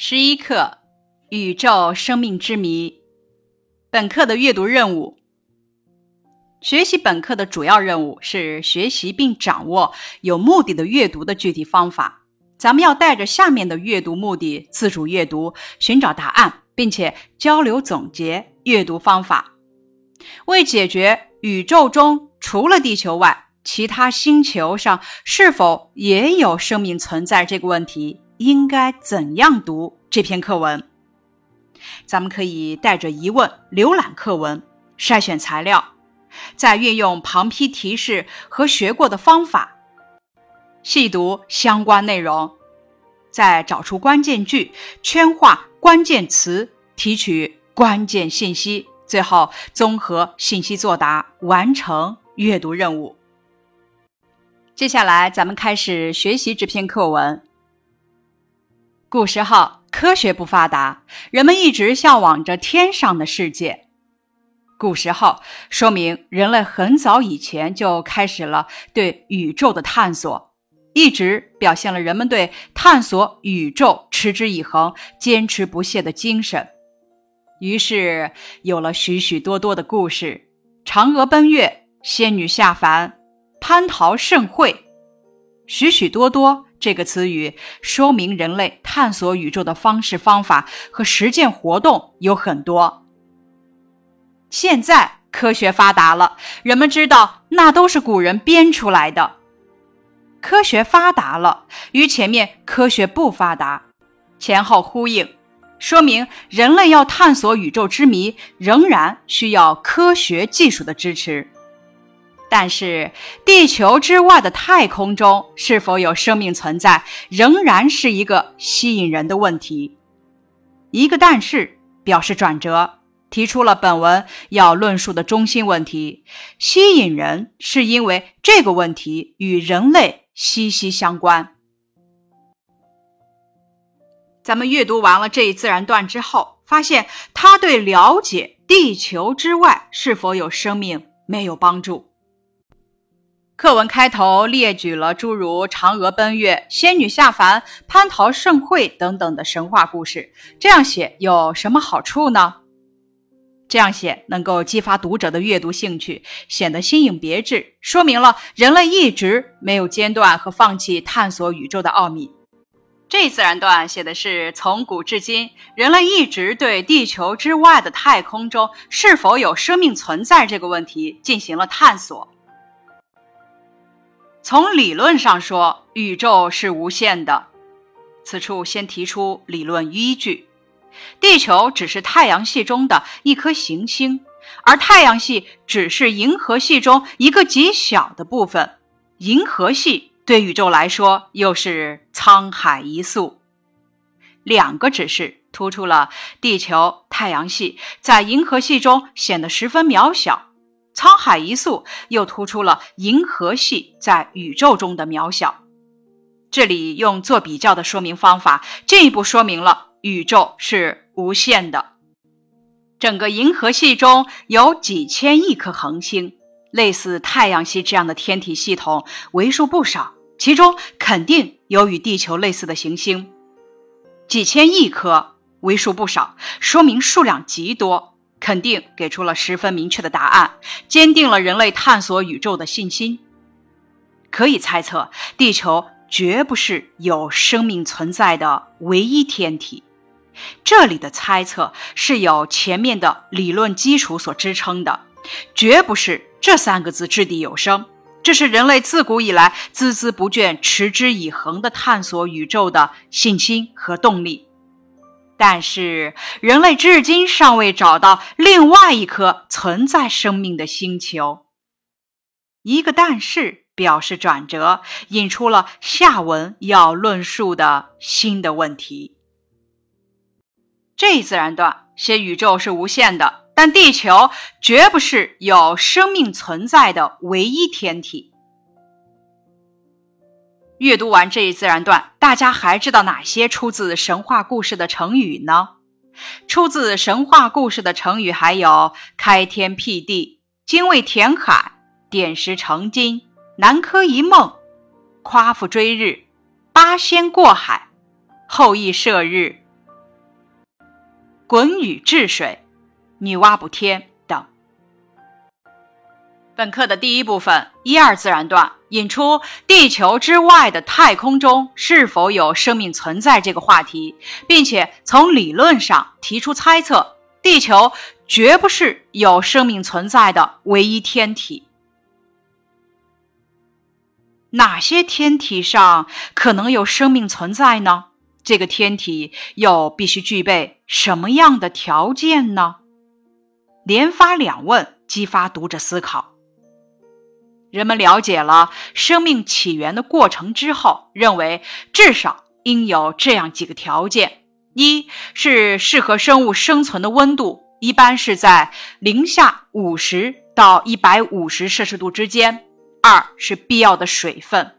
十一课：宇宙生命之谜。本课的阅读任务：学习本课的主要任务是学习并掌握有目的的阅读的具体方法。咱们要带着下面的阅读目的自主阅读，寻找答案，并且交流总结阅读方法。为解决宇宙中除了地球外其他星球上是否也有生命存在这个问题。应该怎样读这篇课文？咱们可以带着疑问浏览课文，筛选材料，再运用旁批提示和学过的方法，细读相关内容，再找出关键句，圈画关键词，提取关键信息，最后综合信息作答，完成阅读任务。接下来，咱们开始学习这篇课文。古时候，科学不发达，人们一直向往着天上的世界。古时候，说明人类很早以前就开始了对宇宙的探索，一直表现了人们对探索宇宙持之以恒、坚持不懈的精神。于是，有了许许多多的故事：嫦娥奔月、仙女下凡、蟠桃盛会，许许多多。这个词语说明人类探索宇宙的方式、方法和实践活动有很多。现在科学发达了，人们知道那都是古人编出来的。科学发达了，与前面科学不发达前后呼应，说明人类要探索宇宙之谜，仍然需要科学技术的支持。但是，地球之外的太空中是否有生命存在，仍然是一个吸引人的问题。一个但是表示转折，提出了本文要论述的中心问题。吸引人是因为这个问题与人类息息相关。咱们阅读完了这一自然段之后，发现它对了解地球之外是否有生命没有帮助。课文开头列举了诸如嫦娥奔月、仙女下凡、蟠桃盛会等等的神话故事。这样写有什么好处呢？这样写能够激发读者的阅读兴趣，显得新颖别致，说明了人类一直没有间断和放弃探索宇宙的奥秘。这自然段写的是从古至今，人类一直对地球之外的太空中是否有生命存在这个问题进行了探索。从理论上说，宇宙是无限的。此处先提出理论依据：地球只是太阳系中的一颗行星，而太阳系只是银河系中一个极小的部分。银河系对宇宙来说又是沧海一粟。两个指示突出了地球、太阳系在银河系中显得十分渺小。沧海一粟又突出了银河系在宇宙中的渺小。这里用做比较的说明方法，进一步说明了宇宙是无限的。整个银河系中有几千亿颗恒星，类似太阳系这样的天体系统为数不少，其中肯定有与地球类似的行星。几千亿颗为数不少，说明数量极多。肯定给出了十分明确的答案，坚定了人类探索宇宙的信心。可以猜测，地球绝不是有生命存在的唯一天体。这里的猜测是有前面的理论基础所支撑的，绝不是这三个字掷地有声。这是人类自古以来孜孜不倦、持之以恒的探索宇宙的信心和动力。但是，人类至今尚未找到另外一颗存在生命的星球。一个但是表示转折，引出了下文要论述的新的问题。这一自然段写宇宙是无限的，但地球绝不是有生命存在的唯一天体。阅读完这一自然段，大家还知道哪些出自神话故事的成语呢？出自神话故事的成语还有“开天辟地”“精卫填海”“点石成金”“南柯一梦”“夸父追日”“八仙过海”“后羿射日”“滚雨治水、女娲补天等。本课的第一部分一二自然段引出地球之外的太空中是否有生命存在这个话题，并且从理论上提出猜测，地球绝不是有生命存在的唯一天体。哪些天体上可能有生命存在呢？这个天体又必须具备什么样的条件呢？连发两问，激发读者思考。人们了解了生命起源的过程之后，认为至少应有这样几个条件：一是适合生物生存的温度，一般是在零下五十到一百五十摄氏度之间。二是必要的水分，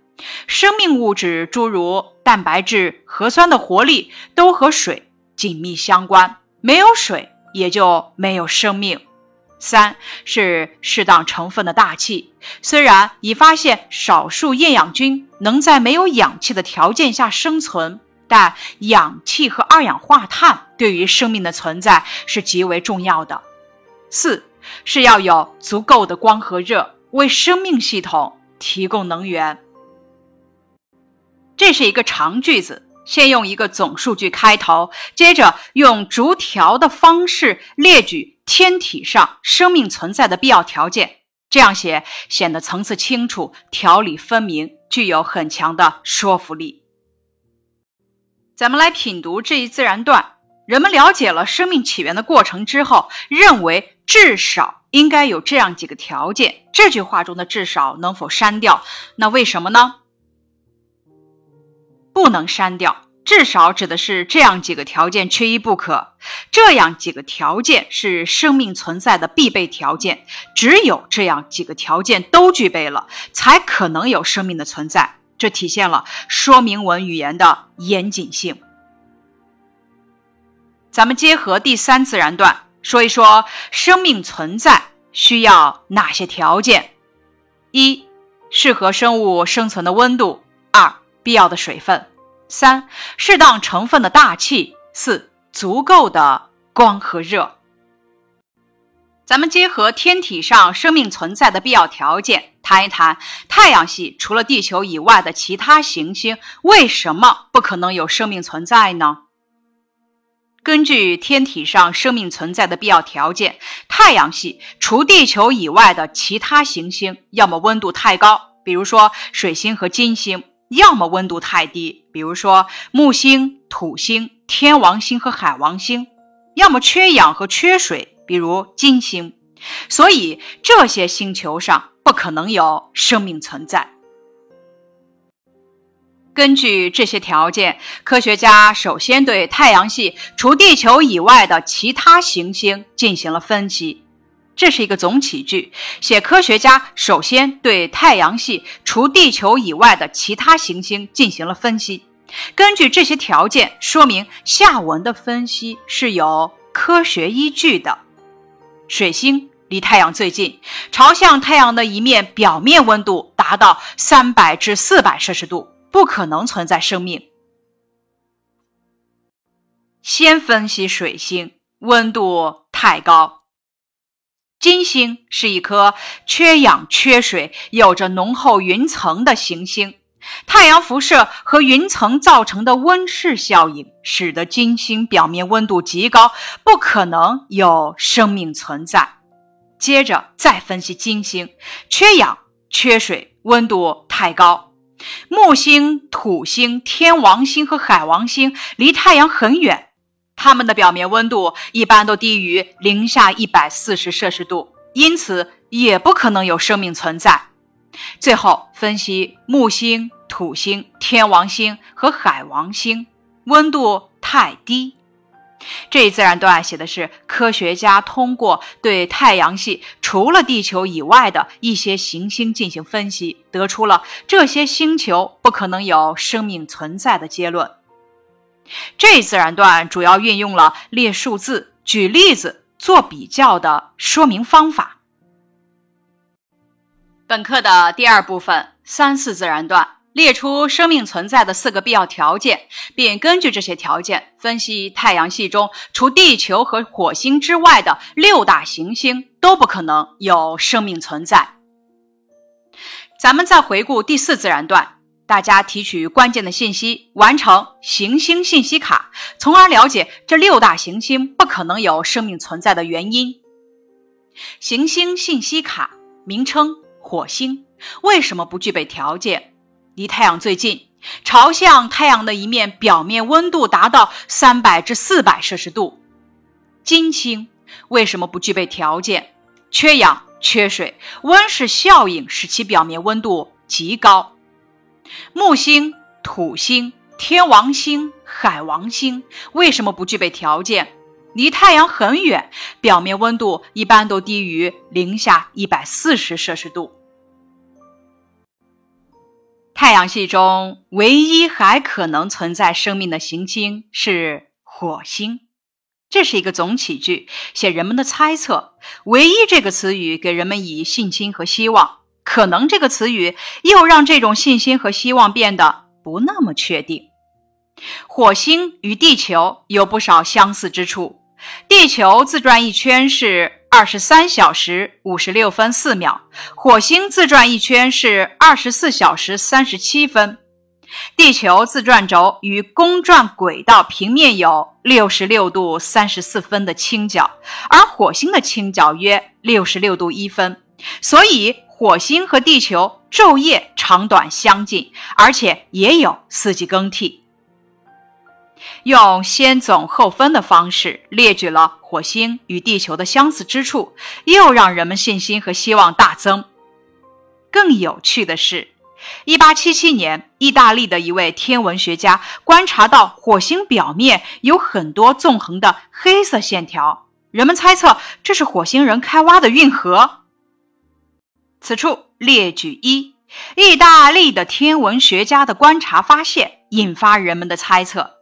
生命物质诸如蛋白质、核酸的活力都和水紧密相关，没有水也就没有生命。三是适当成分的大气，虽然已发现少数厌氧菌能在没有氧气的条件下生存，但氧气和二氧化碳对于生命的存在是极为重要的。四是要有足够的光和热。为生命系统提供能源。这是一个长句子，先用一个总数据开头，接着用逐条的方式列举天体上生命存在的必要条件。这样写显得层次清楚、条理分明，具有很强的说服力。咱们来品读这一自然段。人们了解了生命起源的过程之后，认为至少应该有这样几个条件。这句话中的“至少”能否删掉？那为什么呢？不能删掉。至少指的是这样几个条件缺一不可。这样几个条件是生命存在的必备条件。只有这样几个条件都具备了，才可能有生命的存在。这体现了说明文语言的严谨性。咱们结合第三自然段说一说生命存在需要哪些条件：一、适合生物生存的温度；二、必要的水分；三、适当成分的大气；四、足够的光和热。咱们结合天体上生命存在的必要条件，谈一谈太阳系除了地球以外的其他行星为什么不可能有生命存在呢？根据天体上生命存在的必要条件，太阳系除地球以外的其他行星，要么温度太高，比如说水星和金星；要么温度太低，比如说木星、土星、天王星和海王星；要么缺氧和缺水，比如金星。所以这些星球上不可能有生命存在。根据这些条件，科学家首先对太阳系除地球以外的其他行星进行了分析。这是一个总起句，写科学家首先对太阳系除地球以外的其他行星进行了分析。根据这些条件，说明下文的分析是有科学依据的。水星离太阳最近，朝向太阳的一面表面温度达到三百至四百摄氏度。不可能存在生命。先分析水星，温度太高。金星是一颗缺氧、缺水、有着浓厚云层的行星。太阳辐射和云层造成的温室效应，使得金星表面温度极高，不可能有生命存在。接着再分析金星，缺氧、缺水，温度太高。木星、土星、天王星和海王星离太阳很远，它们的表面温度一般都低于零下一百四十摄氏度，因此也不可能有生命存在。最后分析木星、土星、天王星和海王星，温度太低。这一自然段写的是科学家通过对太阳系除了地球以外的一些行星进行分析，得出了这些星球不可能有生命存在的结论。这自然段主要运用了列数字、举例子、做比较的说明方法。本课的第二部分三四自然段列出生命存在的四个必要条件，并根据这些条件分析太阳系中除地球和火星之外的六大行星都不可能有生命存在。咱们再回顾第四自然段，大家提取关键的信息，完成行星信息卡，从而了解这六大行星不可能有生命存在的原因。行星信息卡名称：火星，为什么不具备条件？离太阳最近，朝向太阳的一面表面温度达到三百至四百摄氏度。金星为什么不具备条件？缺氧、缺水，温室效应使其表面温度极高。木星、土星、天王星、海王星为什么不具备条件？离太阳很远，表面温度一般都低于零下一百四十摄氏度。太阳系中唯一还可能存在生命的行星是火星，这是一个总起句，写人们的猜测。唯一这个词语给人们以信心和希望，可能这个词语又让这种信心和希望变得不那么确定。火星与地球有不少相似之处，地球自转一圈是。二十三小时五十六分四秒，火星自转一圈是二十四小时三十七分。地球自转轴与公转轨道平面有六十六度三十四分的倾角，而火星的倾角约六十六度一分，所以火星和地球昼夜长短相近，而且也有四季更替。用先总后分的方式列举了火星与地球的相似之处，又让人们信心和希望大增。更有趣的是，1877年，意大利的一位天文学家观察到火星表面有很多纵横的黑色线条，人们猜测这是火星人开挖的运河。此处列举一：意大利的天文学家的观察发现，引发人们的猜测。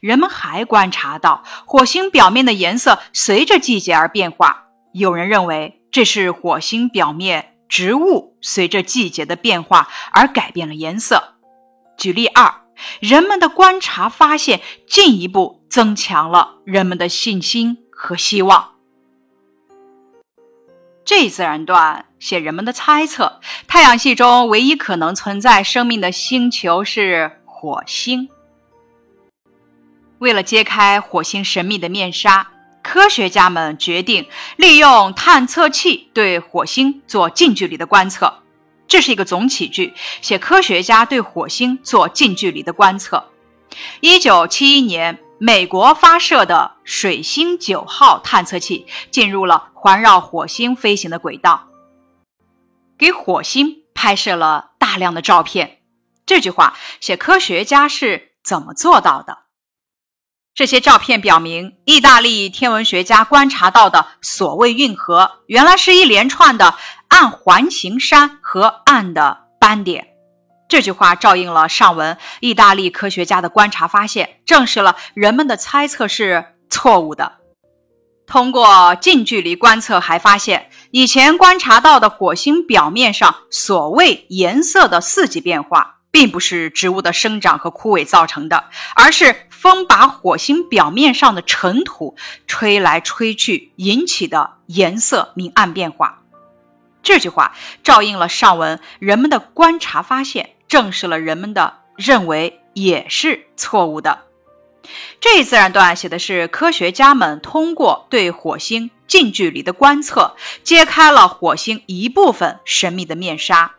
人们还观察到火星表面的颜色随着季节而变化。有人认为这是火星表面植物随着季节的变化而改变了颜色。举例二，人们的观察发现进一步增强了人们的信心和希望。这自然段写人们的猜测：太阳系中唯一可能存在生命的星球是火星。为了揭开火星神秘的面纱，科学家们决定利用探测器对火星做近距离的观测。这是一个总起句，写科学家对火星做近距离的观测。一九七一年，美国发射的水星九号探测器进入了环绕火星飞行的轨道，给火星拍摄了大量的照片。这句话写科学家是怎么做到的？这些照片表明，意大利天文学家观察到的所谓运河，原来是一连串的暗环形山和暗的斑点。这句话照应了上文，意大利科学家的观察发现，证实了人们的猜测是错误的。通过近距离观测，还发现以前观察到的火星表面上所谓颜色的四季变化。并不是植物的生长和枯萎造成的，而是风把火星表面上的尘土吹来吹去引起的颜色明暗变化。这句话照应了上文，人们的观察发现证实了人们的认为也是错误的。这一自然段写的是科学家们通过对火星近距离的观测，揭开了火星一部分神秘的面纱。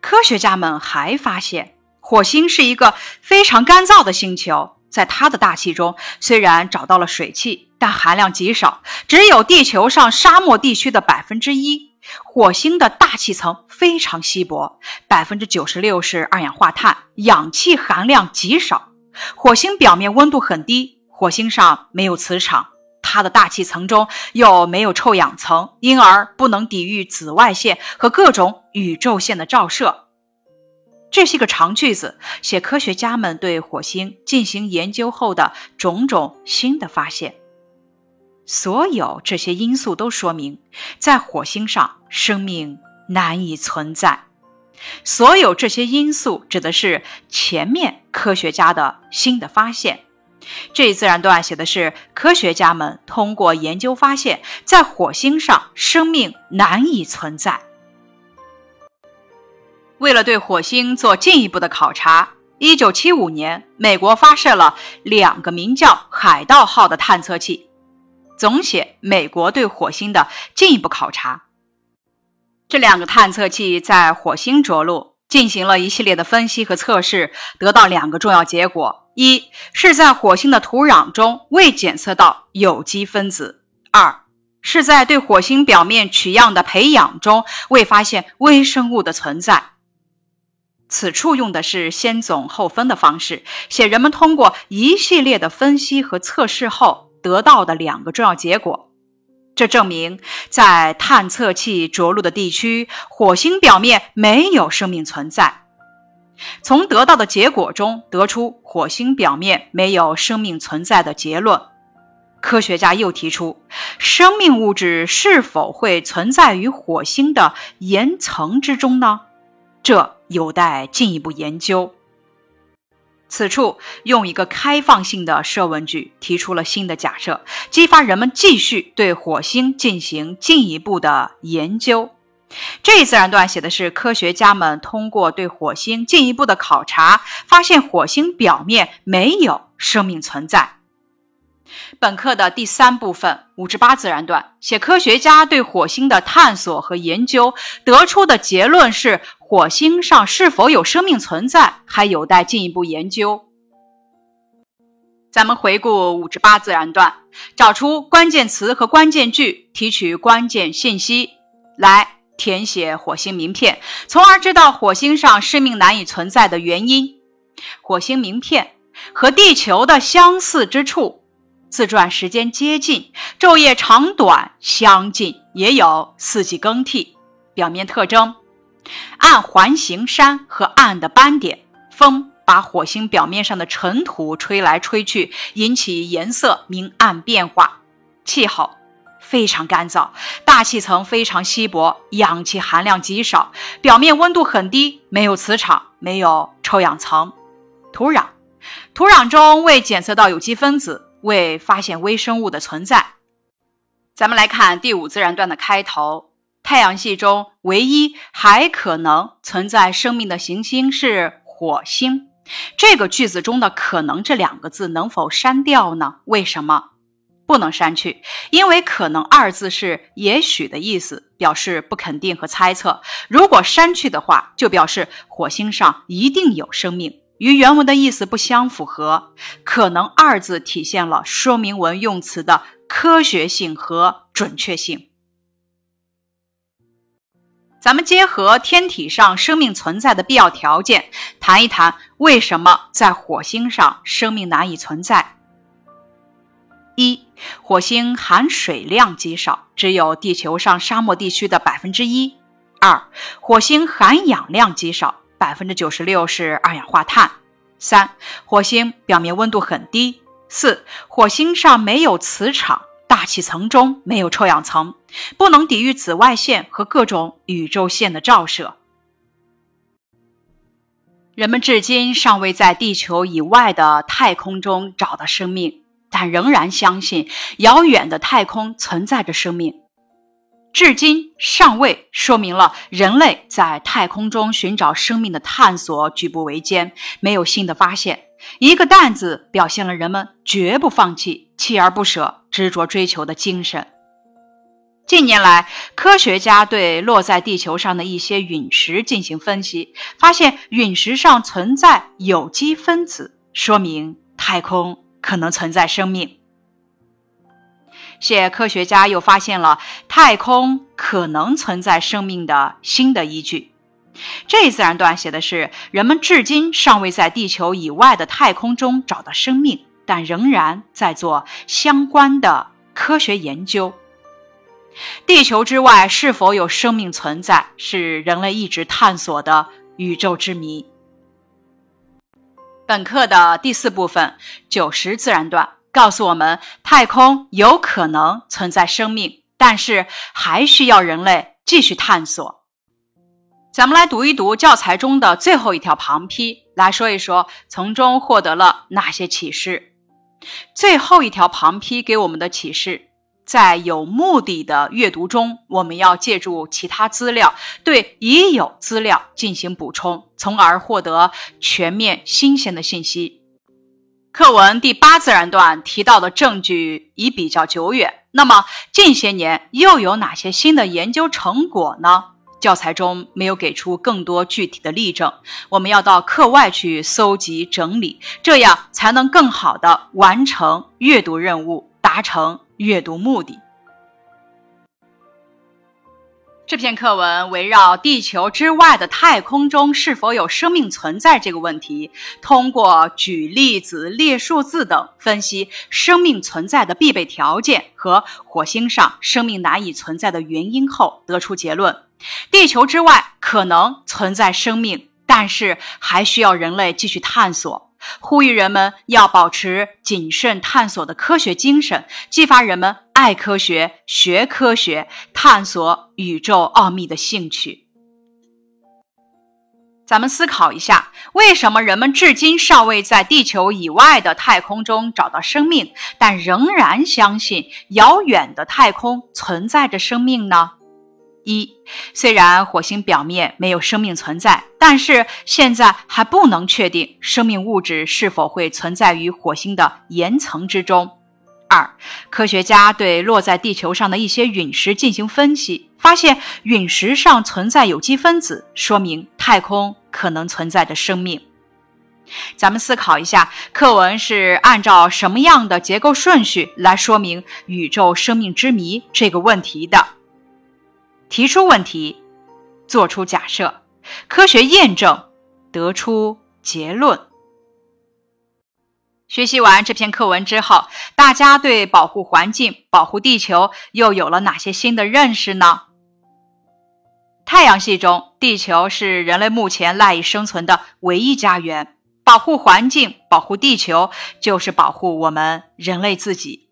科学家们还发现，火星是一个非常干燥的星球。在它的大气中，虽然找到了水汽，但含量极少，只有地球上沙漠地区的百分之一。火星的大气层非常稀薄，百分之九十六是二氧化碳，氧气含量极少。火星表面温度很低，火星上没有磁场，它的大气层中又没有臭氧层，因而不能抵御紫外线和各种。宇宙线的照射，这是一个长句子，写科学家们对火星进行研究后的种种新的发现。所有这些因素都说明，在火星上生命难以存在。所有这些因素指的是前面科学家的新的发现。这一自然段写的是科学家们通过研究发现，在火星上生命难以存在。为了对火星做进一步的考察，一九七五年，美国发射了两个名叫“海盗号”的探测器，总写美国对火星的进一步考察。这两个探测器在火星着陆，进行了一系列的分析和测试，得到两个重要结果：一是在火星的土壤中未检测到有机分子；二是在对火星表面取样的培养中未发现微生物的存在。此处用的是先总后分的方式，写人们通过一系列的分析和测试后得到的两个重要结果。这证明，在探测器着陆的地区，火星表面没有生命存在。从得到的结果中得出火星表面没有生命存在的结论。科学家又提出，生命物质是否会存在于火星的岩层之中呢？这有待进一步研究。此处用一个开放性的设问句提出了新的假设，激发人们继续对火星进行进一步的研究。这一自然段写的是科学家们通过对火星进一步的考察，发现火星表面没有生命存在。本课的第三部分五至八自然段写科学家对火星的探索和研究得出的结论是。火星上是否有生命存在，还有待进一步研究。咱们回顾五至八自然段，找出关键词和关键句，提取关键信息，来填写火星名片，从而知道火星上生命难以存在的原因。火星名片和地球的相似之处，自转时间接近，昼夜长短相近，也有四季更替。表面特征。暗环形山和暗的斑点，风把火星表面上的尘土吹来吹去，引起颜色明暗变化。气候非常干燥，大气层非常稀薄，氧气含量极少，表面温度很低，没有磁场，没有臭氧层。土壤，土壤中未检测到有机分子，未发现微生物的存在。咱们来看第五自然段的开头。太阳系中唯一还可能存在生命的行星是火星。这个句子中的“可能”这两个字能否删掉呢？为什么不能删去？因为“可能”二字是“也许”的意思，表示不肯定和猜测。如果删去的话，就表示火星上一定有生命，与原文的意思不相符合。“可能”二字体现了说明文用词的科学性和准确性。咱们结合天体上生命存在的必要条件，谈一谈为什么在火星上生命难以存在。一、火星含水量极少，只有地球上沙漠地区的百分之一。二、火星含氧量极少，百分之九十六是二氧化碳。三、火星表面温度很低。四、火星上没有磁场。大气层中没有臭氧层，不能抵御紫外线和各种宇宙线的照射。人们至今尚未在地球以外的太空中找到生命，但仍然相信遥远的太空存在着生命。至今尚未说明了人类在太空中寻找生命的探索举步维艰，没有新的发现。一个担子表现了人们绝不放弃、锲而不舍、执着追求的精神。近年来，科学家对落在地球上的一些陨石进行分析，发现陨石上存在有机分子，说明太空可能存在生命。现科学家又发现了太空可能存在生命的新的依据。这一自然段写的是人们至今尚未在地球以外的太空中找到生命，但仍然在做相关的科学研究。地球之外是否有生命存在，是人类一直探索的宇宙之谜。本课的第四部分九十自然段告诉我们，太空有可能存在生命，但是还需要人类继续探索。咱们来读一读教材中的最后一条旁批，来说一说从中获得了哪些启示。最后一条旁批给我们的启示，在有目的的阅读中，我们要借助其他资料，对已有资料进行补充，从而获得全面新鲜的信息。课文第八自然段提到的证据已比较久远，那么近些年又有哪些新的研究成果呢？教材中没有给出更多具体的例证，我们要到课外去搜集整理，这样才能更好的完成阅读任务，达成阅读目的。这篇课文围绕地球之外的太空中是否有生命存在这个问题，通过举例子、列数字等分析生命存在的必备条件和火星上生命难以存在的原因后，得出结论。地球之外可能存在生命，但是还需要人类继续探索。呼吁人们要保持谨慎探索的科学精神，激发人们爱科学、学科学、探索宇宙奥秘的兴趣。咱们思考一下，为什么人们至今尚未在地球以外的太空中找到生命，但仍然相信遥远的太空存在着生命呢？一，虽然火星表面没有生命存在，但是现在还不能确定生命物质是否会存在于火星的岩层之中。二，科学家对落在地球上的一些陨石进行分析，发现陨石上存在有机分子，说明太空可能存在着生命。咱们思考一下，课文是按照什么样的结构顺序来说明宇宙生命之谜这个问题的？提出问题，做出假设，科学验证，得出结论。学习完这篇课文之后，大家对保护环境、保护地球又有了哪些新的认识呢？太阳系中，地球是人类目前赖以生存的唯一家园。保护环境、保护地球，就是保护我们人类自己。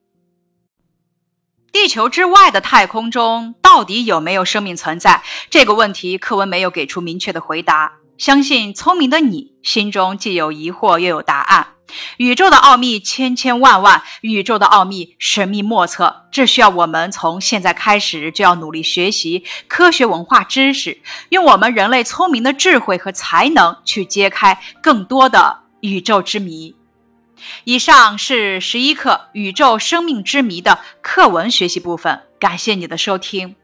地球之外的太空中到底有没有生命存在？这个问题课文没有给出明确的回答。相信聪明的你心中既有疑惑又有答案。宇宙的奥秘千千万万，宇宙的奥秘神秘莫测，这需要我们从现在开始就要努力学习科学文化知识，用我们人类聪明的智慧和才能去揭开更多的宇宙之谜。以上是十一课《宇宙生命之谜》的课文学习部分，感谢你的收听。